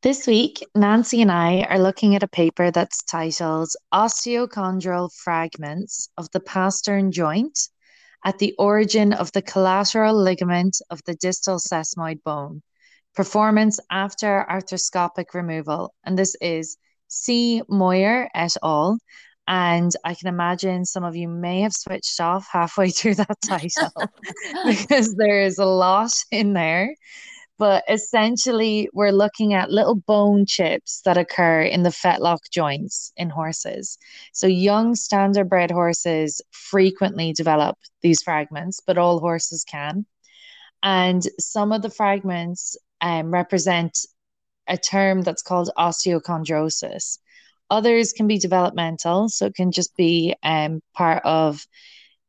This week, Nancy and I are looking at a paper that's titled Osteochondral Fragments of the Pastern Joint at the Origin of the Collateral Ligament of the Distal Sesamoid Bone Performance After Arthroscopic Removal. And this is C. Moyer et al. And I can imagine some of you may have switched off halfway through that title because there is a lot in there. But essentially, we're looking at little bone chips that occur in the fetlock joints in horses. So, young standardbred horses frequently develop these fragments, but all horses can. And some of the fragments um, represent a term that's called osteochondrosis. Others can be developmental, so it can just be um, part of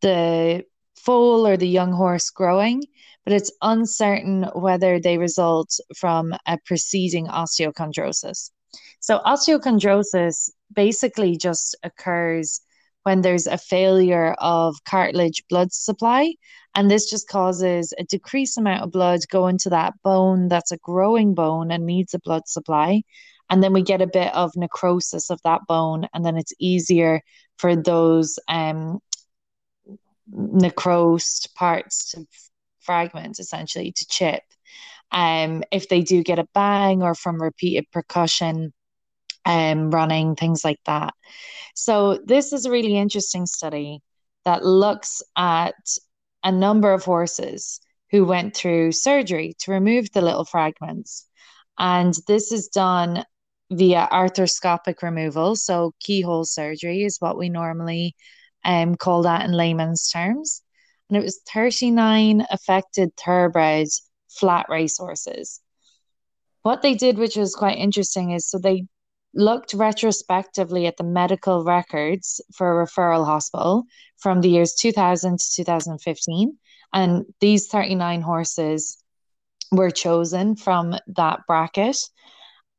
the foal or the young horse growing, but it's uncertain whether they result from a preceding osteochondrosis. So, osteochondrosis basically just occurs when there's a failure of cartilage blood supply. And this just causes a decreased amount of blood going to that bone that's a growing bone and needs a blood supply. And then we get a bit of necrosis of that bone, and then it's easier for those um, necrosed parts to fragment, essentially, to chip. Um, if they do get a bang or from repeated percussion, um, running, things like that. So, this is a really interesting study that looks at a number of horses who went through surgery to remove the little fragments. And this is done via arthroscopic removal. So, keyhole surgery is what we normally um, call that in layman's terms. And it was 39 affected thoroughbred flat race horses. What they did, which was quite interesting, is so they looked retrospectively at the medical records for a referral hospital from the years 2000 to 2015. And these 39 horses were chosen from that bracket.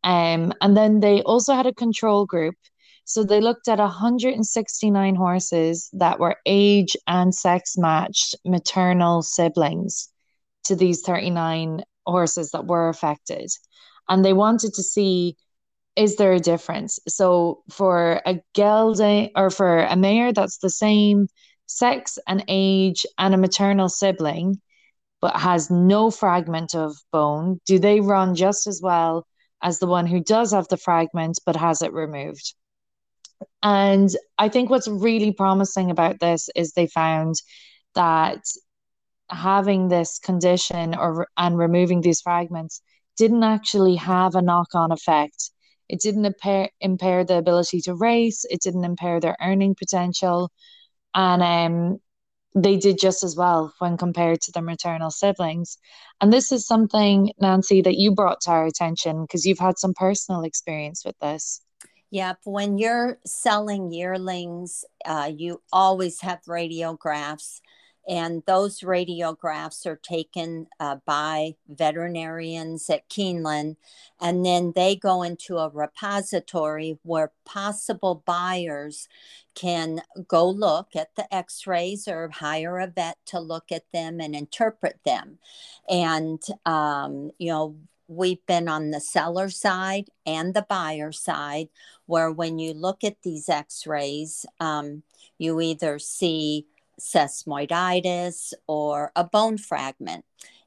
Um, and then they also had a control group. So they looked at 169 horses that were age and sex matched maternal siblings to these 39 horses that were affected. And they wanted to see is there a difference? So for a gelding or for a mare that's the same sex and age and a maternal sibling, but has no fragment of bone, do they run just as well as the one who does have the fragment but has it removed? And I think what's really promising about this is they found that having this condition or and removing these fragments didn't actually have a knock-on effect it didn't impair, impair the ability to race. It didn't impair their earning potential. And um, they did just as well when compared to their maternal siblings. And this is something, Nancy, that you brought to our attention because you've had some personal experience with this. Yep. When you're selling yearlings, uh, you always have radiographs and those radiographs are taken uh, by veterinarians at Keeneland, and then they go into a repository where possible buyers can go look at the x rays or hire a vet to look at them and interpret them. And, um, you know, we've been on the seller side and the buyer side, where when you look at these x rays, um, you either see sesamoiditis or a bone fragment.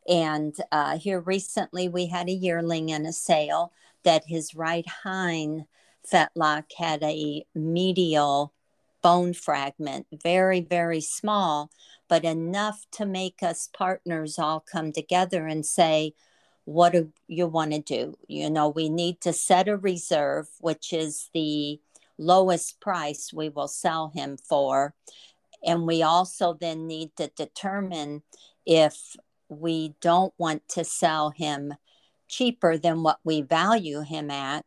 And uh, here recently, we had a yearling in a sale that his right hind fetlock had a medial bone fragment, very, very small, but enough to make us partners all come together and say, what do you want to do? You know, we need to set a reserve, which is the lowest price we will sell him for. And we also then need to determine if we don't want to sell him cheaper than what we value him at,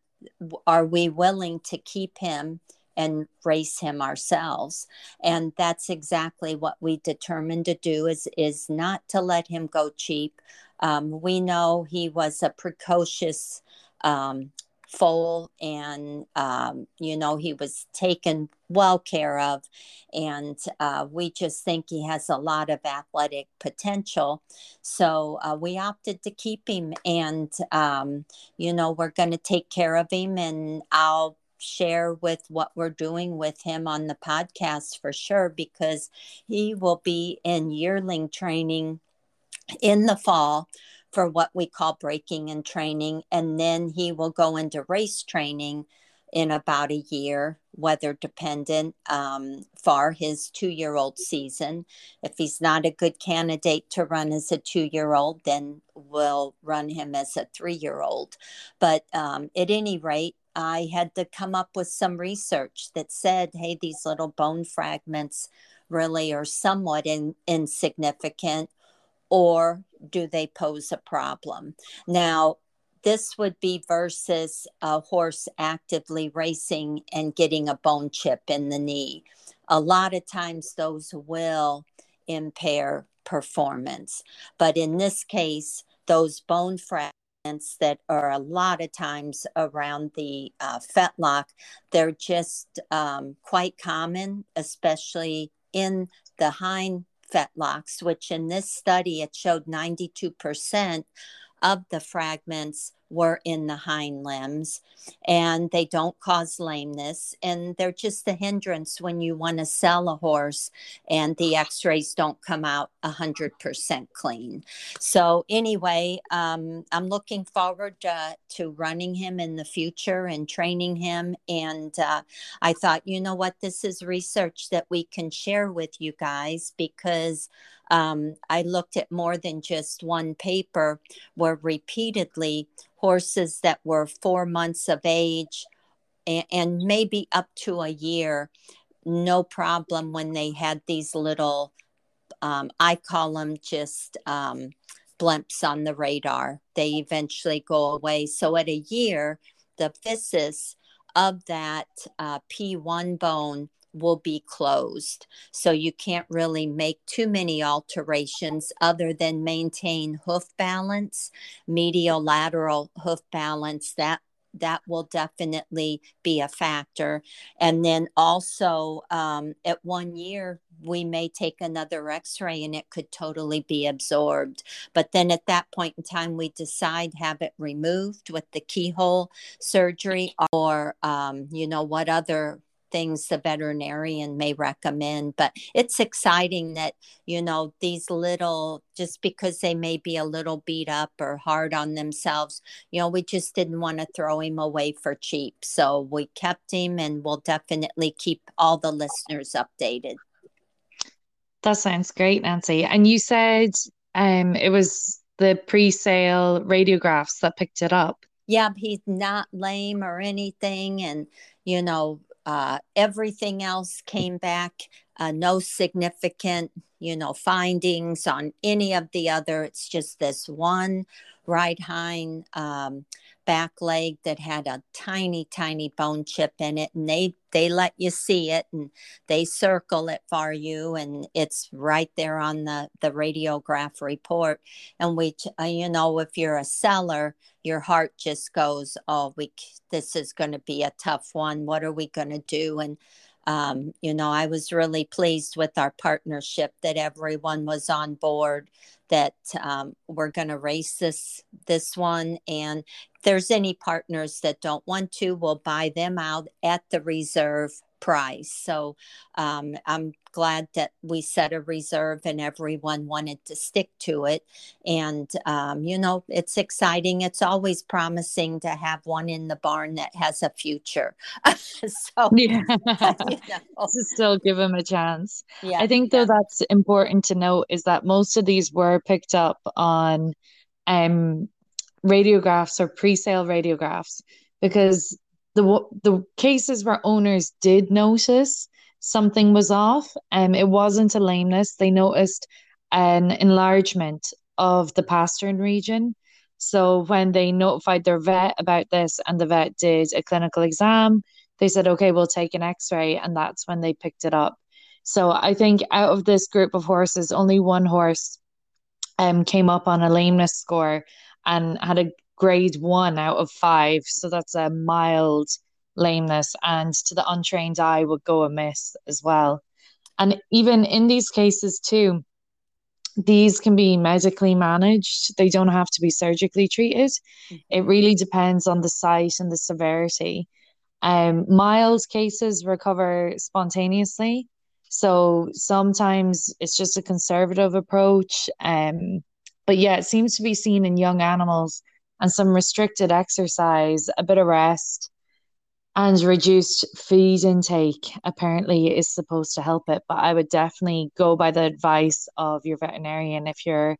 are we willing to keep him and race him ourselves. And that's exactly what we determined to do is is not to let him go cheap. Um, we know he was a precocious um, foal and um, you know he was taken well care of. And uh, we just think he has a lot of athletic potential. So uh, we opted to keep him and um, you know we're going to take care of him and i'll share with what we're doing with him on the podcast for sure because he will be in yearling training in the fall for what we call breaking and training. And then he will go into race training in about a year, weather dependent, um, for his two year old season. If he's not a good candidate to run as a two year old, then we'll run him as a three year old. But um, at any rate, I had to come up with some research that said, hey, these little bone fragments really are somewhat in, insignificant or do they pose a problem? Now, this would be versus a horse actively racing and getting a bone chip in the knee. A lot of times, those will impair performance. But in this case, those bone fragments that are a lot of times around the uh, fetlock, they're just um, quite common, especially in the hind fetlocks, which in this study it showed 92% of the fragments were in the hind limbs and they don't cause lameness and they're just a hindrance when you want to sell a horse and the x-rays don't come out 100% clean. So anyway um, i'm looking forward uh, to running him in the future and training him and uh, i thought you know what? This is research that we can share with you guys because um, I looked at more than just one paper where repeatedly horses that were four months of age and, and maybe up to a year, no problem when they had these little, um, I call them just um, blimps on the radar. They eventually go away. So at a year, the physis of that uh, P1 bone will be closed. So you can't really make too many alterations other than maintain hoof balance, medial lateral hoof balance. That that will definitely be a factor. And then also um, at one year, we may take another x ray and it could totally be absorbed. But then at that point in time, we decide have it removed with the keyhole surgery or, um, you know, what other things the veterinarian may recommend. But it's exciting that, you know, these little, just because they may be a little beat up or hard on themselves, you know, we just didn't want to throw him away for cheap. So we kept him and we'll definitely keep all the listeners updated. That sounds great, Nancy. And you said um, it was the pre sale radiographs that picked it up. Yeah, he's not lame or anything. And, you know, uh, everything else came back, uh, no significant, you know, findings on any of the other. It's just this one right hind um, back leg that had a tiny, tiny bone chip in it, and they they let you see it and they circle it for you, and it's right there on the the radiograph report. And we, uh, you know, if you're a seller, your heart just goes, "Oh, we this is going to be a tough one. What are we going to do?" And um, you know, I was really pleased with our partnership that everyone was on board that um, we're going to race this this one. And if there's any partners that don't want to we'll buy them out at the reserve price. So um, i'm glad that we set a reserve and everyone wanted to stick to it. And um, you know it's exciting. It's always promising to have one in the barn that has a future. So yeah. you know. still give them a chance. Yeah i think though yeah. that's important to note is that most of these were picked up on um radiographs or pre-sale radiographs because the the cases where owners did notice something was off. Um, it wasn't a lameness. They noticed an enlargement of the pastern region. So when they notified their vet about this and the vet did a clinical exam, they said, okay, we'll take an x ray. And that's when they picked it up. So I think out of this group of horses, only one horse um, came up on a lameness score and had a grade one out of five. So that's a mild lameness, and to the untrained eye would go amiss as well. And even in these cases, too, these can be medically managed. They don't have to be surgically treated. Mm-hmm. It really depends on the site and the severity. Um, mild cases recover spontaneously. So sometimes it's just a conservative approach. Um, but yeah, it seems to be seen in young animals and some restricted exercise, a bit of rest, and reduced feed intake apparently is supposed to help it. But I would definitely go by the advice of your veterinarian if you're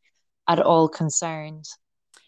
at all concerned.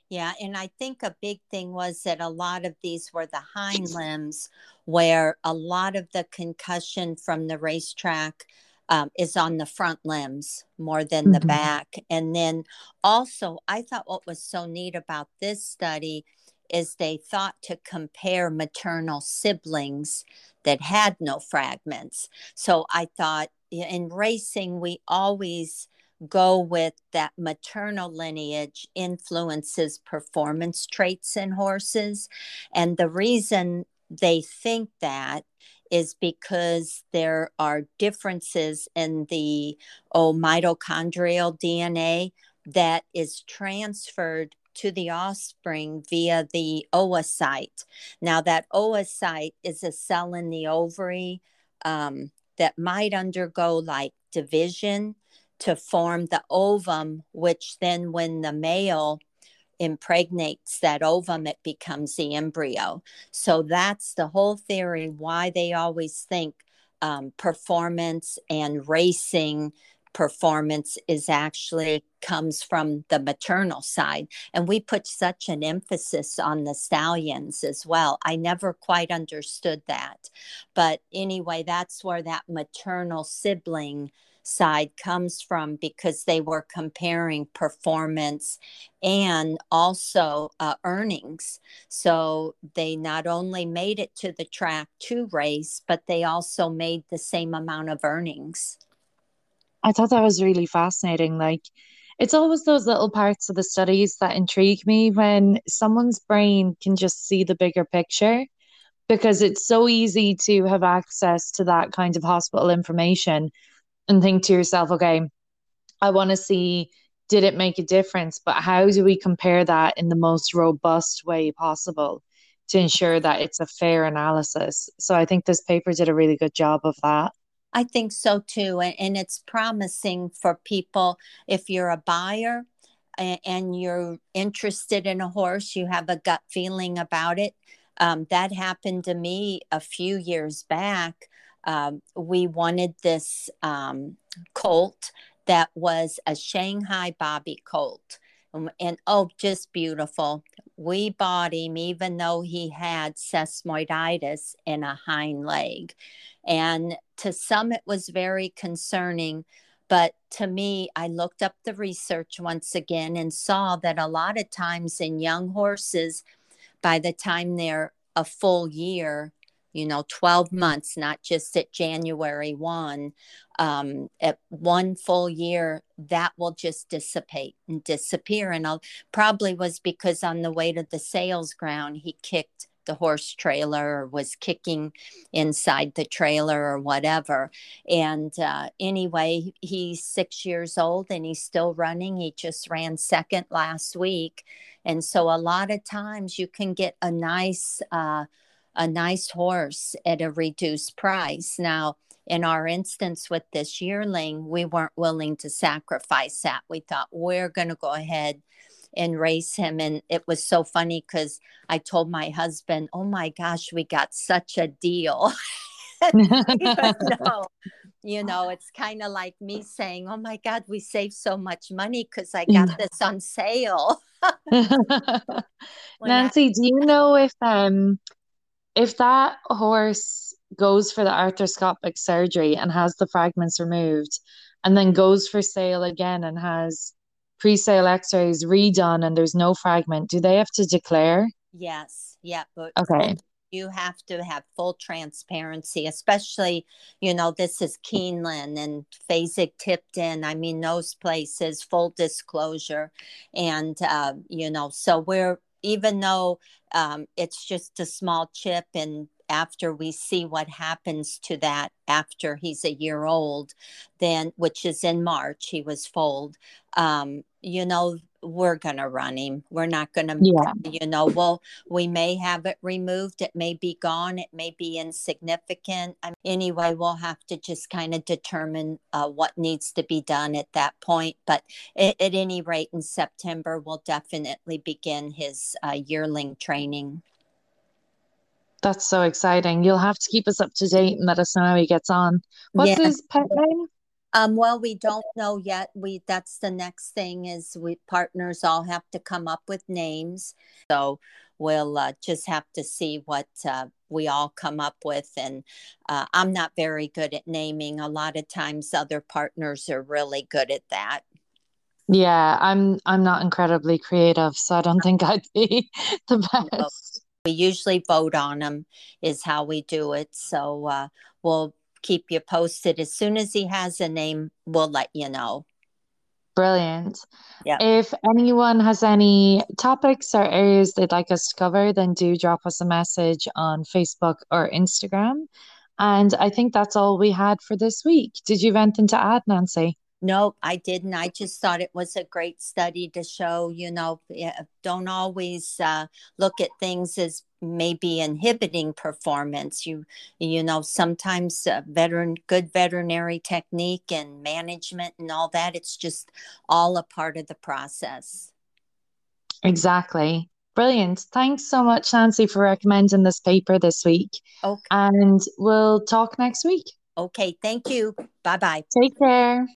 Yeah, and I think a big thing was that a lot of these were the hind limbs, where a lot of the concussion from the racetrack um, is on the front limbs more than mm-hmm. the back. And then also, I thought what was so neat about this study is they thought to compare maternal siblings that had no fragments. So I thought in racing, we always go with that maternal lineage influences performance traits in horses. And the reason they think that is because there are differences in the oh, mitochondrial DNA that is transferred to the offspring via the oocyte. Now, that oocyte is a cell in the ovary um, that might undergo like division to form the ovum, which then, when the male impregnates that ovum, it becomes the embryo. So that's the whole theory why they always think um, performance and racing performance is actually comes from the maternal side and we put such an emphasis on the stallions as well i never quite understood that but anyway that's where that maternal sibling side comes from because they were comparing performance and also uh, earnings. So they not only made it to the track to race, but they also made the same amount of earnings. I thought that was really fascinating. Like, it's always those little parts of the studies that intrigue me when someone's brain can just see the bigger picture because it's so easy to have access to that kind of hospital information and think to yourself, okay, I want to see did it make a difference, but how do we compare that in the most robust way possible to ensure that it's a fair analysis? So I think this paper did a really good job of that. I think so too. And, and it's promising for people if you're a buyer and, and, you're interested in a horse, you have a gut feeling about it. Um, that happened to me a few years back um, we wanted this um, colt that was a Shanghai Bobby colt. And, and, oh, just beautiful. We bought him even though he had sesamoiditis in a hind leg. And to some, it was very concerning. But to me, I looked up the research once again and saw that a lot of times in young horses, by the time they're a full year, you know 12 months not just at january 1 um, at one full year that will just dissipate and disappear and I'll, probably was because on the way to the sales ground he kicked the horse trailer or was kicking inside the trailer or whatever. And uh, anyway, he's six years old and he's still running. He just ran second last week. And so a lot of times you can get a nice, uh, a nice horse at a reduced price. Now, in our instance with this yearling, we weren't willing to sacrifice that. We thought we're going to go ahead and race him. And it was so funny because I told my husband, Oh my gosh, we got such a deal. no, you know, it's kind of like me saying, Oh my God, we saved so much money because I got this on sale. Nancy, I- do you know if um if that horse goes for the arthroscopic surgery and has the fragments removed and then goes for sale again and has pre-sale x-rays redone and there's no fragment, do they have to declare? Yes, yeah, but Okay. you have to have full transparency, especially, you know, this is Keeneland and Fasig-Tipton. I mean, those places, full disclosure. And, uh, you know, so we're, even though um, it's just a small chip and after we see what happens to that after he's a year old, then which is in March, he was foaled. Um, you know, we're going to run him. We're not going to, Yeah. you know, well, we may have it removed. It may be gone. It may be insignificant. I mean, anyway, we'll have to just kind of determine uh, what needs to be done at that point. But at, at any rate, in September, we'll definitely begin his uh, yearling training. That's so exciting. You'll have to keep us up to date and let us know how he gets on. What's Yeah. his pet name? Um, well, we don't know yet. We that's the next thing is we partners all have to come up with names. So we'll uh, just have to see what uh, we all come up with. And uh, I'm not very good at naming. A lot of times, other partners are really good at that. Yeah, I'm I'm not incredibly creative, so I don't think I'd be the best. We usually vote on them, is how we do it. So uh, we'll keep you posted as soon as he has a name. We'll let you know. Brilliant. Yeah. If anyone has any topics or areas they'd like us to cover, then do drop us a message on Facebook or Instagram. And I think that's all we had for this week. Did you have anything to add, Nancy? No, I didn't. I just thought it was a great study to show, you know, don't always uh, look at things as maybe inhibiting performance. You, you know, sometimes uh, veteran, good veterinary technique and management and all that. It's just all a part of the process. Exactly. Brilliant. Thanks so much, Nancy, for recommending this paper this week. Okay. And we'll talk next week. Okay. Thank you. Bye bye. Take care.